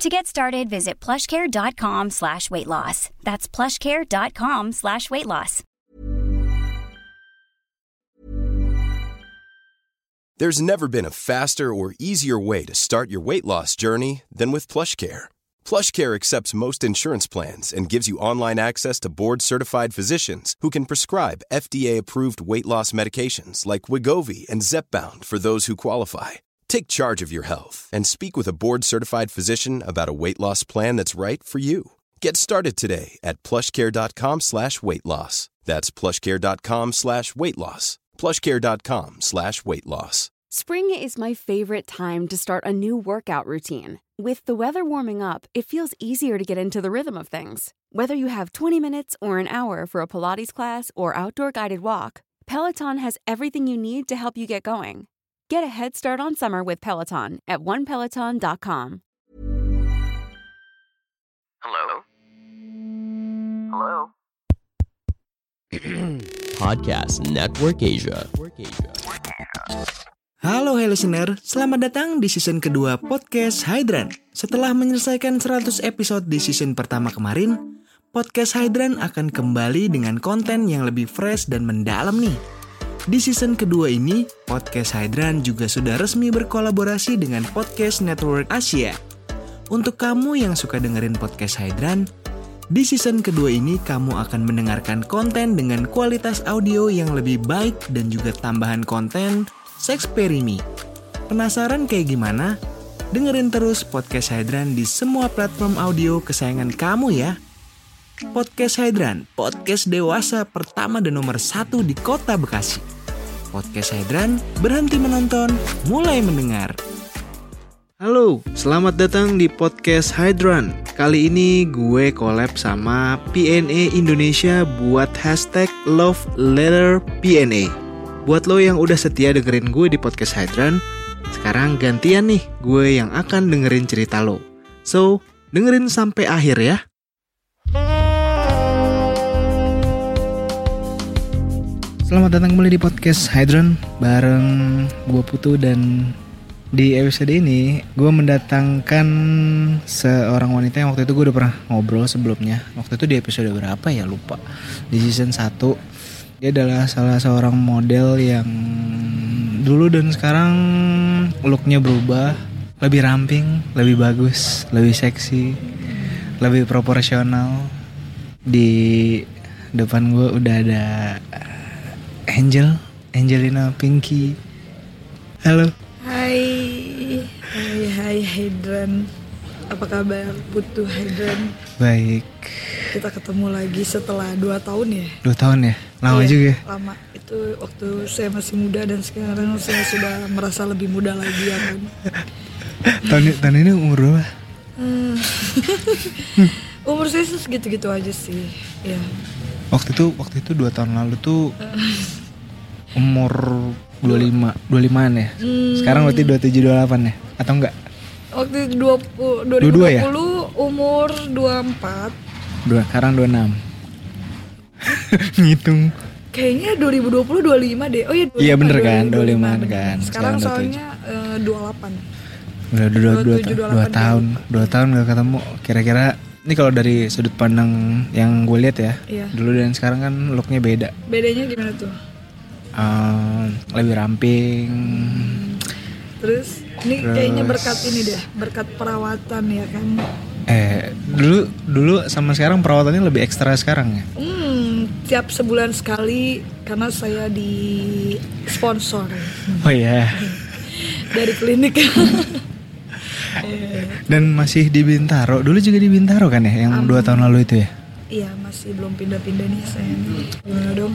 To get started, visit plushcare.com slash weight loss. That's plushcare.com slash weight loss. There's never been a faster or easier way to start your weight loss journey than with PlushCare. PlushCare accepts most insurance plans and gives you online access to board-certified physicians who can prescribe FDA-approved weight loss medications like Wigovi and Zepbound for those who qualify. Take charge of your health and speak with a board-certified physician about a weight loss plan that's right for you. Get started today at plushcare.com slash weight loss. That's plushcare.com slash weight loss. plushcare.com slash weight loss. Spring is my favorite time to start a new workout routine. With the weather warming up, it feels easier to get into the rhythm of things. Whether you have 20 minutes or an hour for a Pilates class or outdoor guided walk, Peloton has everything you need to help you get going. Get a head start on summer with Peloton at onepeloton.com. Hello? Hello? Podcast Network Asia. Halo hey listener, selamat datang di season kedua podcast Hydran. Setelah menyelesaikan 100 episode di season pertama kemarin, podcast Hydran akan kembali dengan konten yang lebih fresh dan mendalam nih. Di season kedua ini, podcast Hydran juga sudah resmi berkolaborasi dengan Podcast Network Asia. Untuk kamu yang suka dengerin podcast Hydran, di season kedua ini kamu akan mendengarkan konten dengan kualitas audio yang lebih baik dan juga tambahan konten Sexperimi. Penasaran kayak gimana? Dengerin terus Podcast Hydran di semua platform audio kesayangan kamu ya. Podcast Hydran, podcast dewasa pertama dan nomor satu di kota Bekasi. Podcast Hydran, berhenti menonton, mulai mendengar. Halo, selamat datang di podcast Hydran. Kali ini gue collab sama PNA Indonesia buat hashtag Love Letter PNA. Buat lo yang udah setia dengerin gue di podcast Hydran, sekarang gantian nih gue yang akan dengerin cerita lo. So, dengerin sampai akhir ya. Selamat datang kembali di podcast Hydran bareng gue Putu dan di episode ini gue mendatangkan seorang wanita yang waktu itu gue udah pernah ngobrol sebelumnya. Waktu itu di episode berapa ya lupa. Di season 1 dia adalah salah seorang model yang dulu dan sekarang looknya berubah, lebih ramping, lebih bagus, lebih seksi, lebih proporsional. Di depan gue udah ada Angel, Angelina Pinky. Halo. Hai, hai, hai Hydran. Apa kabar? Butuh Hydran. Baik. Kita ketemu lagi setelah 2 tahun ya. Dua tahun ya? Lama Iya, juga ya? Lama. Itu waktu saya masih muda dan sekarang saya sudah merasa lebih muda lagi ya kan. Tahun, tahun ini umur berapa? Umur saya segitu-gitu aja sih. Ya. Waktu itu waktu itu dua tahun lalu tuh umur 25 25-an ya. Sekarang berarti 27 28 ya atau enggak? Waktu itu 20, 2020 Dua-dua ya? umur 24. Dua, sekarang 26. Ngitung. Kayaknya 2020 25 deh. Oh iya 25, Iya, bener kan? 25, 25 bener. kan. Sekarang Sekarang soalnya eh, 28. Udah dua, dua, dua, 27, dua 28, tahun, dua tahun gak ketemu. Kira-kira ini kalau dari sudut pandang yang gue lihat ya, Iya. dulu dan sekarang kan looknya beda. Bedanya gimana tuh? Eh, lebih ramping. Terus ini Terus- kayaknya berkat ini deh, berkat perawatan ya kan. Eh, dulu dulu sama sekarang perawatannya lebih ekstra sekarang ya. Hmm, tiap sebulan sekali karena saya di sponsor Oh iya. dari klinik. Dan masih di Bintaro. Dulu juga di Bintaro kan ya, yang dua tahun lalu itu ya. Iya masih belum pindah-pindah nih saya. Gimana dong?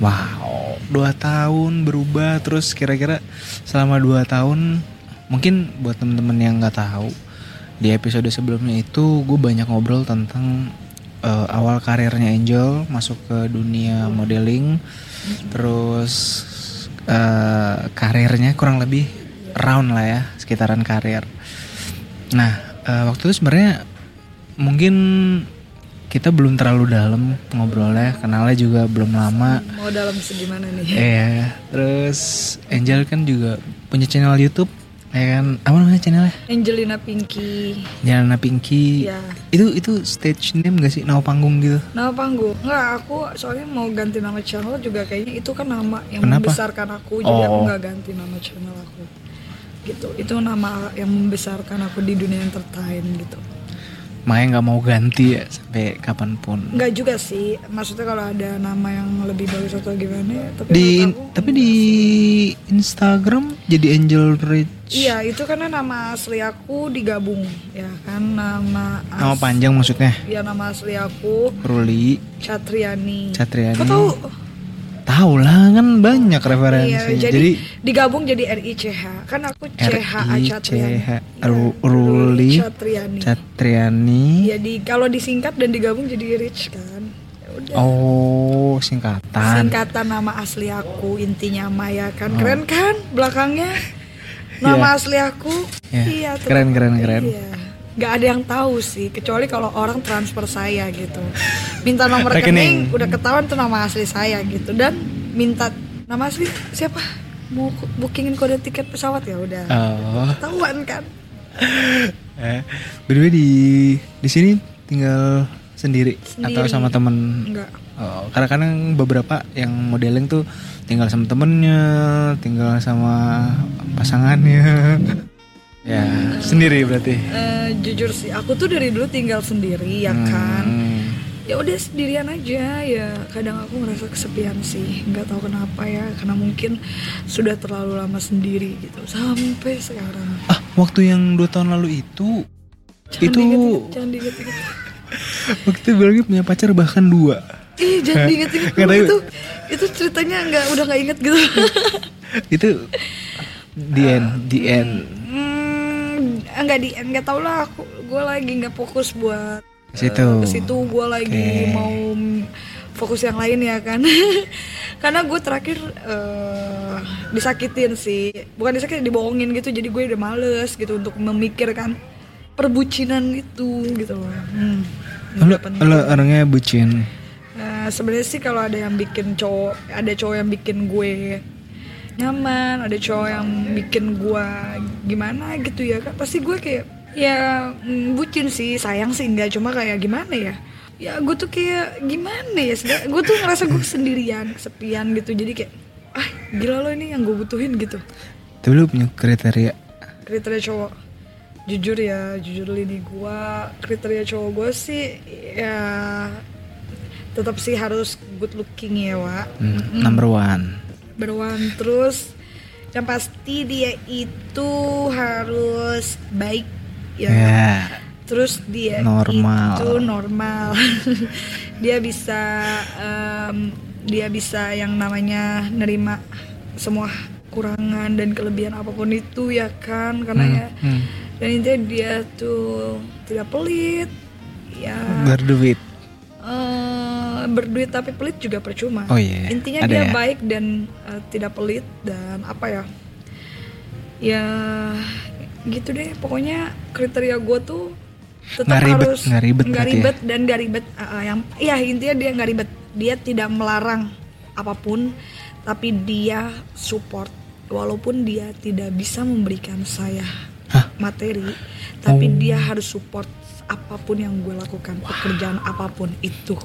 Wow, dua tahun berubah terus kira-kira selama dua tahun mungkin buat temen-temen yang nggak tahu di episode sebelumnya itu gue banyak ngobrol tentang eh, awal karirnya Angel masuk ke dunia modeling, terus eh, karirnya kurang lebih round lah ya, sekitaran karir. Nah, eh, waktu itu sebenarnya mungkin kita belum terlalu dalam ngobrolnya, kenalnya juga belum lama. Mau dalam segimana nih? Iya, terus Angel kan juga punya channel YouTube, ya kan? Apa namanya channelnya? Angelina Pinky. Jalana Pinky. Iya. Itu itu stage name gak sih? Nama panggung gitu? Nama panggung? Enggak, aku soalnya mau ganti nama channel juga kayaknya itu kan nama yang Kenapa? membesarkan aku, jadi aku Oh. nggak ganti nama channel aku. Gitu. Itu nama yang membesarkan aku di dunia entertain gitu. Makanya nggak mau ganti ya sampai kapan pun. Enggak juga sih, maksudnya kalau ada nama yang lebih bagus atau gimana, tapi Di aku tapi di Instagram jadi Angel Rich. Iya, itu karena nama asli aku digabung, ya kan nama as- Nama panjang maksudnya. Ya nama asli aku Ruli Catriani. Catriani. Kau tahu? Tahu lah kan banyak referensi. Iya, jadi, jadi digabung jadi RICH. Kan aku CHA Catriani. Ru- Ruli Catriani. Catriani. Jadi kalau disingkat dan digabung jadi Rich kan. Udah. Oh, singkatan. Singkatan nama asli aku intinya Maya kan. Keren kan belakangnya? Nama Iya. asli aku. Iya. Iya, Keren, keren, keren. Iya. Gak ada yang tahu sih, kecuali kalau orang transfer saya gitu. Minta nomor rekening, Rekening. udah ketahuan tuh nama asli saya gitu. Dan minta nama asli siapa? Mau bookingin kode tiket pesawat ya udah. Oh. Ketahuan kan? Eh, way di di sini tinggal sendiri, Sendiri. atau sama temen? Enggak. Oh, karena kadang beberapa yang modeling tuh tinggal sama temennya, tinggal sama pasangannya. Ya, sendiri berarti. Eh, jujur sih, aku tuh dari dulu tinggal sendiri ya kan. Hmm. Ya udah sendirian aja ya. Kadang aku ngerasa kesepian sih. Nggak tahu kenapa ya. Karena mungkin sudah terlalu lama sendiri gitu. Sampai sekarang. Ah, waktu yang dua tahun lalu itu Jangan itu diinget-inget, jangan diinget-inget. waktu itu bilangnya punya pacar bahkan dua. Ih, jangan diinget-inget itu. Itu ceritanya nggak udah nggak inget gitu. itu the end, the end. hmm, enggak di nggak tau lah aku gue lagi nggak fokus buat Ke situ. ke situ. Gue lagi Oke. mau fokus yang lain ya kan. Karena gue terakhir eh, disakitin sih. Bukan disakitin dibohongin gitu. Jadi gue udah males gitu untuk memikirkan perbucinan itu gitu loh. Hmm, Lo, nggak lo orangnya bucin. Nah, sebenarnya sih kalau ada yang bikin cowok, ada cowok yang bikin gue nyaman, ada cowok yang bikin gue gimana gitu ya kan pasti gue kayak ya mm, bucin sih, sayang sih enggak cuma kayak gimana ya? Ya gue tuh kayak gimana ya? Gue tuh ngerasa gue sendirian, kesepian gitu. Jadi kayak ah gila lo ini yang gue butuhin gitu. Tapi lu punya kriteria Kriteria cowok jujur ya, jujur lini gue kriteria cowok gue sih ya tetap sih harus good looking ya, Wak. hmm, number one. Berwan terus yang pasti dia itu harus baik ya Ya. terus dia Normal. itu normal dia bisa em, dia bisa yang namanya nerima semua kurangan dan kelebihan apa pun itu ya kan karena Hmm, ya hmm. dan intinya dia tuh tidak pelit ya Berduit. Berduit tapi pelit juga percuma. Oh iya, Intinya ada dia ya? baik dan eh, tidak pelit dan apa ya? Ya gitu deh. Pokoknya kriteria gue tuh tetap ribet, harus nggak ribet berarti ya? ribet dan nggak ribet. Eh, yang ya intinya dia nggak ribet. Dia tidak melarang apa pun, tapi dia support walaupun dia tidak bisa memberikan saya Hah? materi, tapi Oh. dia harus support apa pun yang gue lakukan, pekerjaan apa pun itu.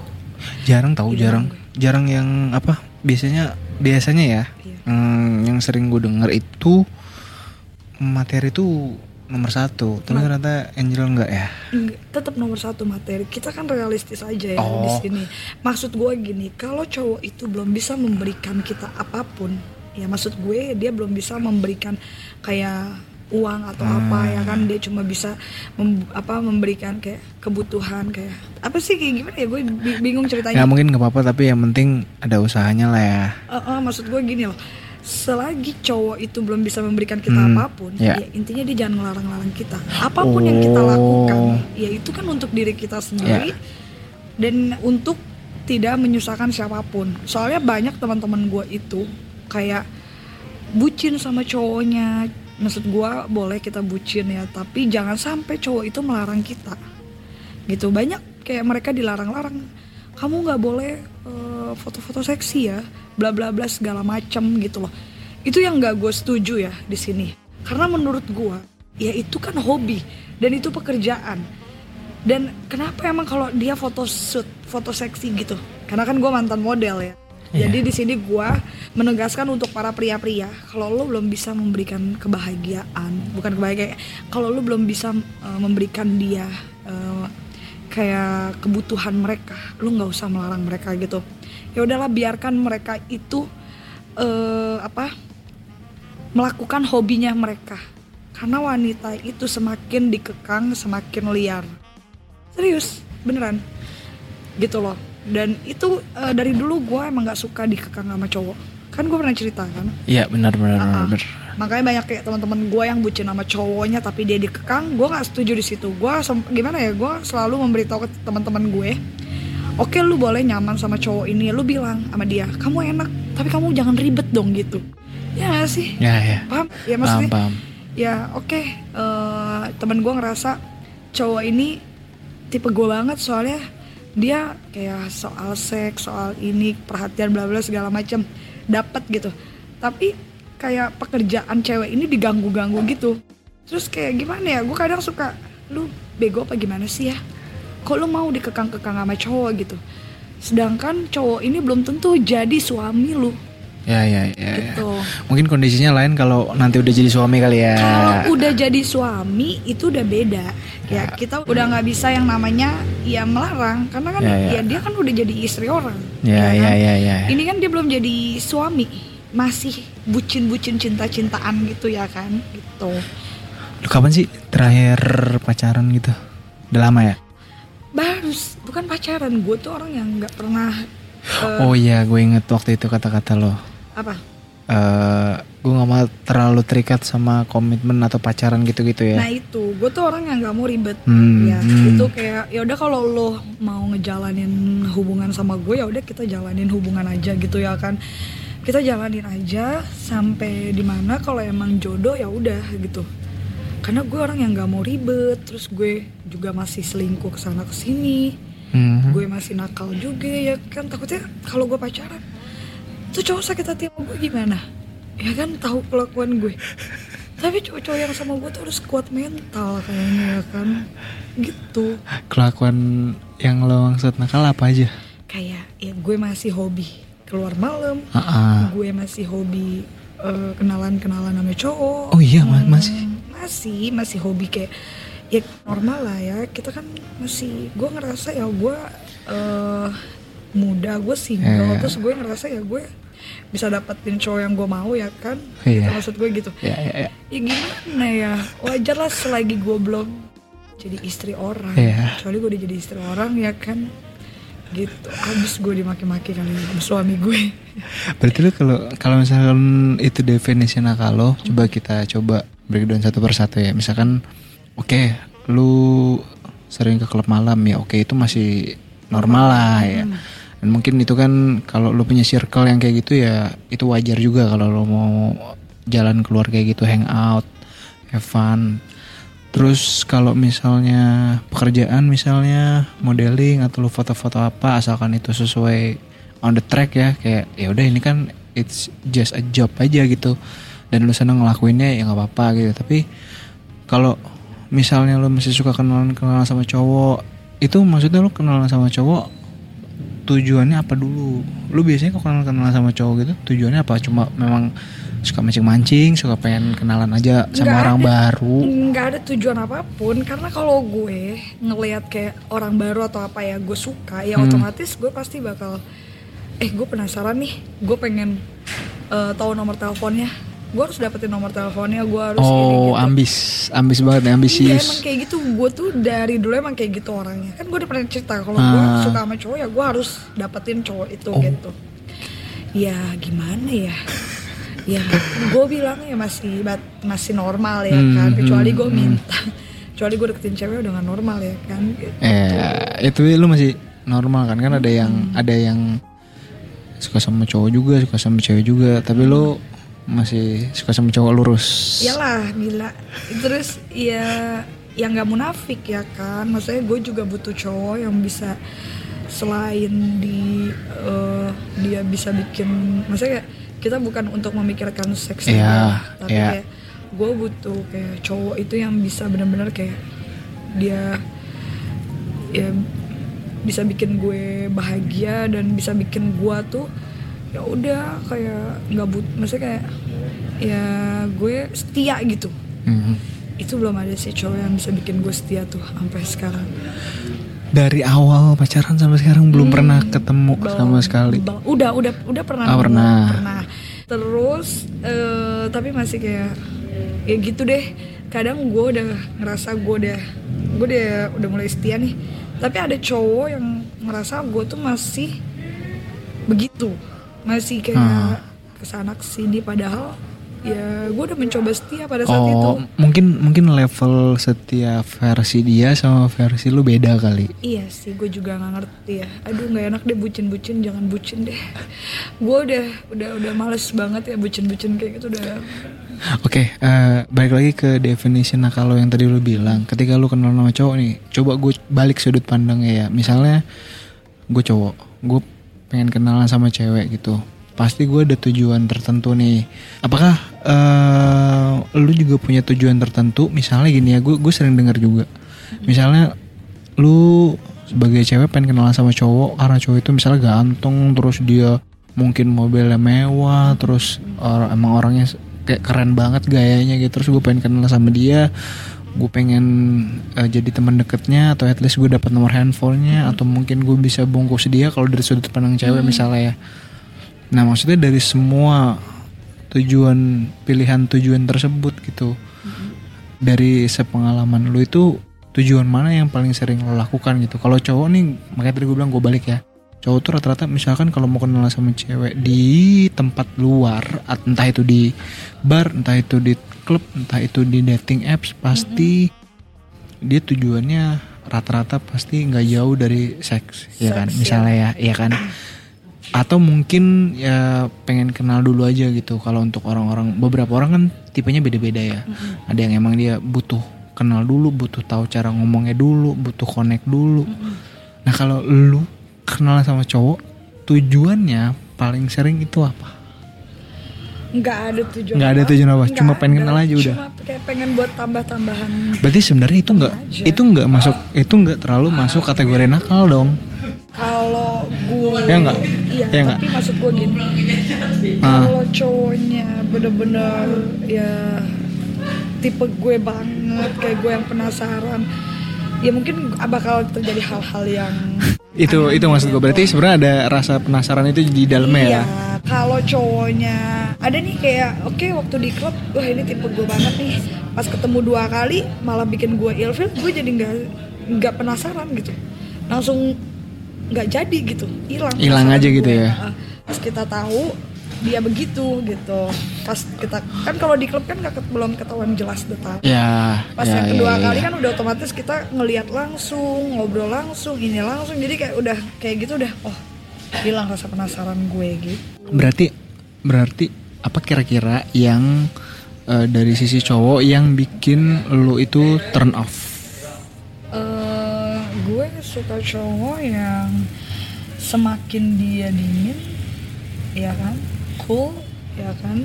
Jarang tahu, jarang. Jarang yang apa? Biasanya biasanya ya. Iya. hmm, yang sering gue denger itu materi itu nomor satu. Tapi Ma- ternyata Angel enggak ya. Tetap nomor satu materi. Kita kan realistis aja ya di Oh. sini. Maksud gue gini, kalau cowok itu belum bisa memberikan kita apa pun, ya maksud gue dia belum bisa memberikan kayak uang atau apa ya kan? Dia cuma bisa mem- apa memberikan kayak kebutuhan kayak apa sih kayak gimana ya? Gue bi- bingung ceritanya. Ya mungkin nggak apa-apa tapi yang penting ada usahanya lah ya. Eh, eh, maksud gue gini loh. Selagi cowok itu belum bisa memberikan kita Hmm, apa pun ya. ya intinya dia jangan ngelarang-larang kita. Apa pun yang kita Oh. lakukan ya itu kan untuk diri kita sendiri dan untuk tidak menyusahkan siapa pun. Soalnya banyak teman-teman gue itu kayak bucin sama cowoknya maksud gue boleh kita bucin ya tapi jangan sampai cowok itu melarang kita. Gitu banyak kayak mereka dilarang-larang. Kamu nggak boleh eh, foto-foto seksi ya bla bla bla segala macam gitu loh. Itu yang nggak gue setuju ya di sini. Karena menurut gue ya itu kan hobi dan itu pekerjaan. Dan kenapa emang kalau dia foto shoot foto seksi gitu? Karena kan gue mantan model ya Iya. jadi di sini gue menegaskan untuk para pria-pria kalau lo belum bisa memberikan kebahagiaan bukan kebahagiaan kalau lo belum bisa eh, memberikan dia eh, kayak kebutuhan mereka lo nggak usah melarang mereka gitu. Ya udahlah biarkan mereka itu eh, apa melakukan hobinya mereka. Karena wanita itu semakin dikekang semakin liar. Serius beneran. Gitu loh dan itu eh, dari dulu gue emang nggak suka dikekang sama cowok kan gue pernah cerita kan Iya benar benar. Ah, ah. benar. makanya banyak kayak teman-teman gue yang bucin sama cowoknya tapi dia dikekang gue nggak setuju di situ gue gimana ya gue selalu memberitahu ke teman-teman gue oke lu boleh nyaman sama cowok ini lu bilang sama dia kamu enak tapi kamu jangan ribet dong gitu ya nggak sih Ya ya. paham ya Paham maksudnya paham. ya oke eh, temen gue ngerasa cowok ini tipe gue banget soalnya dia kayak soal seks soal ini perhatian bla bla segala macam dapat gitu tapi kayak pekerjaan cewek ini diganggu-ganggu gitu terus kayak gimana ya gue kadang suka lu bego apa gimana sih ya kok lu mau dikekang-kekang sama cowok gitu sedangkan cowok ini belum tentu jadi suami lu Ya ya ya. ya. gitu Mungkin kondisinya lain kalau nanti udah jadi suami kali ya. Kalau udah jadi suami itu udah beda. Ya, kita udah nggak bisa yang namanya ya melarang karena kan Ya, ya, ya. dia kan udah jadi istri orang. Ya ya kan? ya ya. Ini kan dia belum jadi suami, masih bucin-bucin cinta-cintaan gitu ya kan, gitu. Lu kapan sih terakhir pacaran gitu? Udah lama ya? Baru bukan pacaran, gue tuh orang yang nggak pernah eh, oh iya, gue inget waktu itu kata-kata lo. apa? Eh gue gak mau terlalu terikat sama komitmen atau pacaran gitu-gitu ya. Nah itu, gue tuh orang yang nggak mau ribet. Hmm, ya hmm. itu kayak ya udah kalau lo mau ngejalanin hubungan sama gue ya udah kita jalanin hubungan aja gitu ya kan kita jalanin aja sampai di mana kalau emang jodoh ya udah gitu karena gue orang yang nggak mau ribet terus gue juga masih selingkuh ke sana ke sini Hmm. gue masih nakal juga ya kan takutnya kalau gue pacaran tuh cowok sakit hati sama gue gimana? Ya kan tahu kelakuan gue. Tapi cowok-cowok yang sama gue tuh harus kuat mental kayaknya ya kan? Gitu. Kelakuan yang lo maksud nakal apa aja? kayak ya gue masih hobi keluar malam. Ah, gue masih hobi eh, kenalan-kenalan sama cowok. Oh iya, Hmm, masih? masih masih hobi kayak ya normal lah ya. Kita kan masih gue ngerasa ya gue eh muda gue single. Iya. terus gue ngerasa ya gue bisa dapetin cowok yang gue mau ya kan. Gitu, maksud gue gitu ya ya ya. ya gimana ya wajar lah selagi gue belum jadi istri orang Iya. kecuali gue udah jadi istri orang ya kan gitu habis gue dimaki-maki kali sama suami gue Berarti lu kalau kalau misalkan itu definisi nakal lo, coba kita coba breakdown satu persatu ya. Misalkan oke, lu sering ke klub malam ya, oke itu masih normal lah ya. Dan mungkin itu kan kalau lu punya circle yang kayak gitu ya, itu wajar juga kalau lu mau jalan keluar kayak gitu, hangout, have fun. Terus kalau misalnya pekerjaan misalnya modeling atau lu foto-foto apa asalkan itu sesuai on the track ya kayak ya udah ini kan it's just a job aja gitu dan lu seneng ngelakuinnya ya nggak apa-apa gitu tapi kalau misalnya lu masih suka kenalan kenalan sama cowok itu maksudnya lu kenalan sama cowok tujuannya apa dulu lu biasanya kalau kenalan kenalan sama cowok gitu tujuannya apa cuma memang suka mancing-mancing suka pengen kenalan aja sama Nggak orang ada. baru nggak ada tujuan apa pun karena kalau gue ngelihat kayak orang baru atau apa ya gue suka ya Hmm. otomatis gue pasti bakal eh gue penasaran nih gue pengen eh, tahu nomor teleponnya gue harus dapetin nomor teleponnya gue harus ini oh gitu. ambis. Ambis banget Iya ambisius emang kayak gitu. Gue tuh dari dulu emang kayak gitu orangnya. Kan gue udah pernah cerita Kalau gue Ah. suka sama cowok ya gue harus dapetin cowok itu Oh. gitu. Ya gimana ya? Ya gue bilang ya masih masih normal ya kan. Hmm, Kecuali hmm, gue hmm. minta. Kecuali gue deketin cewek udah gak normal ya kan gitu. Eh, itu lu masih normal kan? Kan ada yang ada yang suka sama cowok juga suka sama cewek juga. Tapi lo masih suka sama cowok lurus. Iyalah gila. Terus ya yang nggak munafik ya kan. Maksudnya gue juga butuh cowok yang bisa selain di eh, dia bisa bikin maksudnya kayak kita bukan untuk memikirkan seks Iya, aja, tapi kayak gue butuh kayak cowok itu yang bisa benar-benar kayak dia ya bisa bikin gue bahagia dan bisa bikin gue tuh ya udah kayak nggak but maksudnya kayak ya gue setia gitu. Mhm. itu belum ada sih cowok yang bisa bikin gue setia tuh sampai sekarang. Dari awal pacaran sampai sekarang belum pernah ketemu Belum- sama sekali. Udah udah udah pernah Ah, pernah. pernah. Terus eh, tapi masih kayak ya gitu deh. Kadang gue udah ngerasa gue udah gue udah udah mulai setia nih. Tapi ada cowok yang ngerasa gue tuh masih begitu masih kayak Ah. ke sana ke sini padahal ya gue udah mencoba setia pada saat itu oh mungkin mungkin level setiap versi dia sama versi lu beda kali Iya sih, gue juga nggak ngerti ya. Aduh, nggak enak deh bucin-bucin, jangan bucin deh. Gue udah udah udah males banget ya bucin-bucin kayak gitu udah. Oke, eh, balik lagi ke definisi nakal lo yang tadi lu bilang. Ketika lu kenal sama cowok nih, coba gue balik sudut pandangnya ya. Misalnya, gue cowok, gue pengen kenalan sama cewek gitu. Pasti gue ada tujuan tertentu nih. Apakah eh, lu juga punya tujuan tertentu? Misalnya gini ya, gue sering dengar juga. Misalnya, lu sebagai cewek pengen kenalan sama cowok karena cowok itu misalnya ganteng, terus dia mungkin mobilnya mewah, terus or- emang orangnya kayak keren banget gayanya gitu terus gue pengen kenal sama dia gue pengen eh, jadi teman deketnya atau at least gue dapat nomor handphonenya atau mungkin gue bisa bungkus dia kalau dari sudut pandang cewek misalnya ya. Nah maksudnya dari semua tujuan pilihan tujuan tersebut gitu dari sepengalaman lu itu tujuan mana yang paling sering lo lakukan gitu? Kalau cowok nih makanya tadi gue bilang gue balik ya cowok tuh rata-rata misalkan kalau mau kenal sama cewek di tempat luar entah itu di bar entah itu di klub entah itu di dating apps pasti dia tujuannya rata-rata pasti nggak jauh dari seks ya kan? Seks, misalnya ya. ya kan? Atau mungkin ya pengen kenal dulu aja gitu. Kalau untuk orang-orang beberapa orang kan tipenya beda-beda ya. Ada yang emang dia butuh kenal dulu butuh tahu cara ngomongnya dulu butuh connect dulu. Nah kalau lu kenal sama cowok tujuannya paling sering itu apa Nggak ada tujuan. Nggak ada tujuan apa? Nggak Cuma pengen ada. kenal aja udah. Cuma kayak pengen buat tambah-tambahan. berarti sebenarnya itu nggak itu nggak masuk itu nggak terlalu masuk kategori nakal dong Kalau gue, Ya nggak? Iya, Ya nggak? tapi maksud gue gini. Ah. Kalau cowoknya bener-bener ya tipe gue banget, kayak gue yang penasaran. Ya mungkin bakal terjadi hal-hal yang itu itu maksud gue berarti sebenarnya ada rasa penasaran itu di dalamnya Iya, ya kalau cowoknya ada nih kayak oke waktu di klub, wah ini tipe gue banget nih. Pas ketemu dua kali malah bikin gue ilfil, gue jadi nggak nggak penasaran gitu. Langsung nggak jadi gitu, hilang. Hilang aja gitu gue. ya. Heeh. Pas kita tahu dia begitu gitu. Pas kita kan kalau di klub kan nggak ket- belum ketahuan jelas detail. ya Pas ya, yang ya, kedua ya. kali kan udah otomatis kita ngelihat langsung, ngobrol langsung, ini langsung. Jadi kayak udah kayak gitu udah oh hilang rasa penasaran gue gitu. berarti berarti apa kira-kira yang eh, dari sisi cowok yang bikin lu itu turn off eh gue suka cowok yang semakin dia dingin, ya kan, cool, ya kan,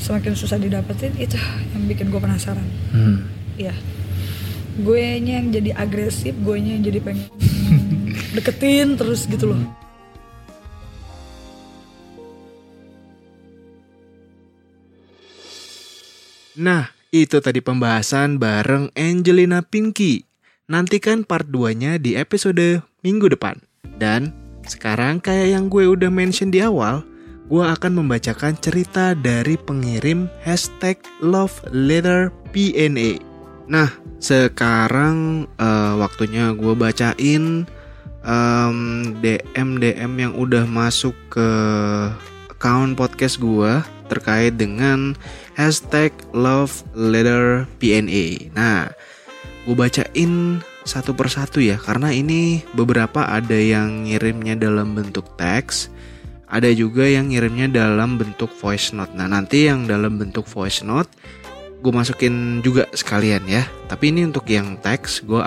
semakin susah didapetin itu yang bikin gue penasaran. hmm. Ya, gue nya yang jadi agresif, gue nya yang jadi pengen deketin terus gitu loh. Nah, itu tadi pembahasan bareng Angelina Pinky. Nantikan part 2-nya di episode minggu depan. Dan sekarang kayak yang gue udah mention di awal, gue akan membacakan cerita dari pengirim hashtag love letter PNA. Nah, sekarang eh, waktunya gue bacain em, DM DM yang udah masuk ke account podcast gue terkait dengan hashtag love letter PNA. Nah, gue bacain satu persatu ya karena ini beberapa ada yang ngirimnya dalam bentuk teks ada juga yang ngirimnya dalam bentuk voice note. Nah nanti yang dalam bentuk voice note gue masukin juga sekalian ya. Tapi ini untuk yang teks gue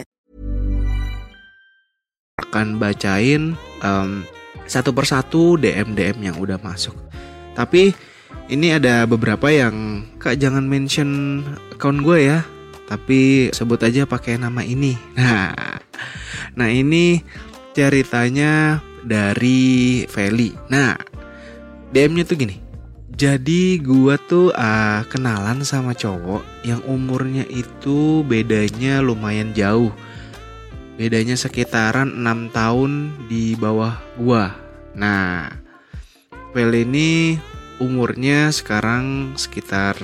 Akan bacain em, satu persatu DM DM yang udah masuk. Tapi ini ada beberapa yang kak jangan mention account gue ya, tapi sebut aja pakai nama ini. Nah, nah ini ceritanya dari Feli. Nah, DM-nya tuh gini. Jadi gua tuh ah, kenalan sama cowok yang umurnya itu bedanya lumayan jauh bedanya sekitaran 6 tahun di bawah gua. Nah, Vel ini umurnya sekarang sekitar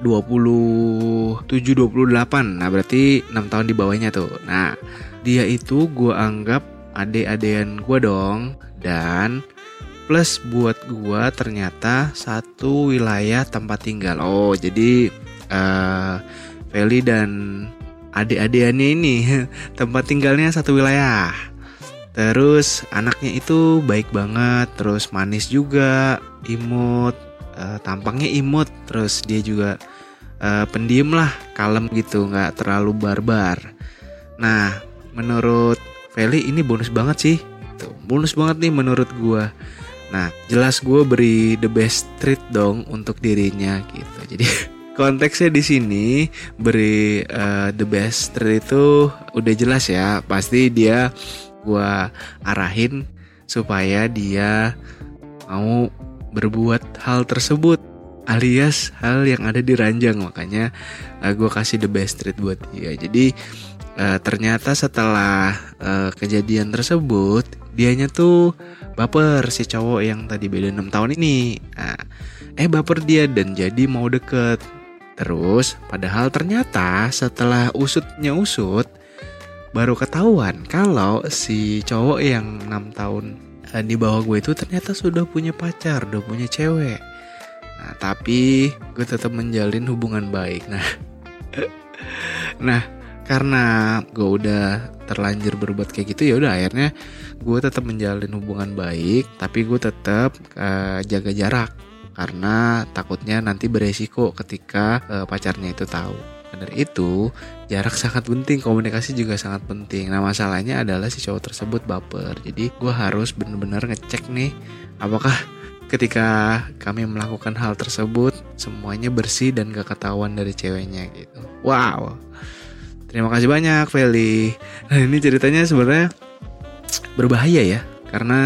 27 28. Nah, berarti 6 tahun di bawahnya tuh. Nah, dia itu gua anggap adik-adean gua dong dan plus buat gua ternyata satu wilayah tempat tinggal. Oh, jadi eh Feli dan adik-adikannya ini tempat tinggalnya satu wilayah. Terus anaknya itu baik banget, terus manis juga, imut, eh, tampangnya imut, terus dia juga eh, pendiam lah, kalem gitu, nggak terlalu barbar. Nah, menurut Feli ini bonus banget sih, tuh bonus banget nih menurut gua. Nah, jelas gue beri the best treat dong untuk dirinya gitu. Jadi konteksnya di sini beri eh, the best treat itu udah jelas ya. Pasti dia gua arahin supaya dia mau berbuat hal tersebut alias hal yang ada di ranjang makanya eh, gua kasih the best treat buat dia. Jadi eh, ternyata setelah eh, kejadian tersebut dianya tuh baper si cowok yang tadi beda 6 tahun ini. Nah, eh baper dia dan jadi mau deket. Terus padahal ternyata setelah usutnya usut baru ketahuan kalau si cowok yang 6 tahun eh, di bawah gue itu ternyata sudah punya pacar, udah punya cewek. Nah, tapi gue tetap menjalin hubungan baik. Nah, nah karena gue udah terlanjur berbuat kayak gitu ya udah akhirnya gue tetap menjalin hubungan baik tapi gue tetap eh, jaga jarak karena takutnya nanti beresiko ketika eh, pacarnya itu tahu. Dari itu jarak sangat penting komunikasi juga sangat penting. Nah masalahnya adalah si cowok tersebut baper. Jadi gue harus bener-bener ngecek nih apakah ketika kami melakukan hal tersebut semuanya bersih dan gak ketahuan dari ceweknya gitu. Wow. Terima kasih banyak Feli. Nah ini ceritanya sebenarnya berbahaya ya karena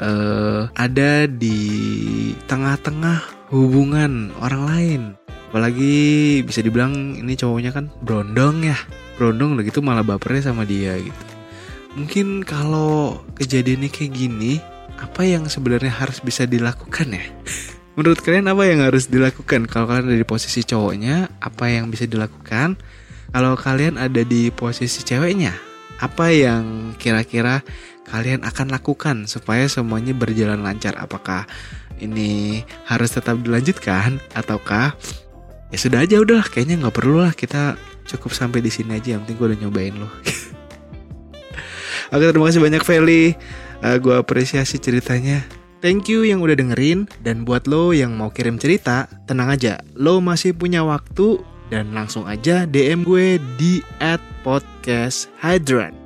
eh, ada di tengah-tengah hubungan orang lain. Apalagi bisa dibilang ini cowoknya kan brondong ya. Brondong udah gitu malah bapernya sama dia gitu. Mungkin kalau kejadiannya kayak gini, apa yang sebenarnya harus bisa dilakukan ya? Menurut kalian apa yang harus dilakukan kalau kalian ada di posisi cowoknya? Apa yang bisa dilakukan? Kalau kalian ada di posisi ceweknya, apa yang kira-kira kalian akan lakukan supaya semuanya berjalan lancar? Apakah ini harus tetap dilanjutkan ataukah ya sudah aja udah kayaknya nggak perlu lah kita cukup sampai di sini aja yang penting gue udah nyobain loh. Oke terima kasih banyak Feli, uh, gue apresiasi ceritanya. Thank you yang udah dengerin dan buat lo yang mau kirim cerita, tenang aja, lo masih punya waktu dan langsung aja DM gue di @podcasthydran.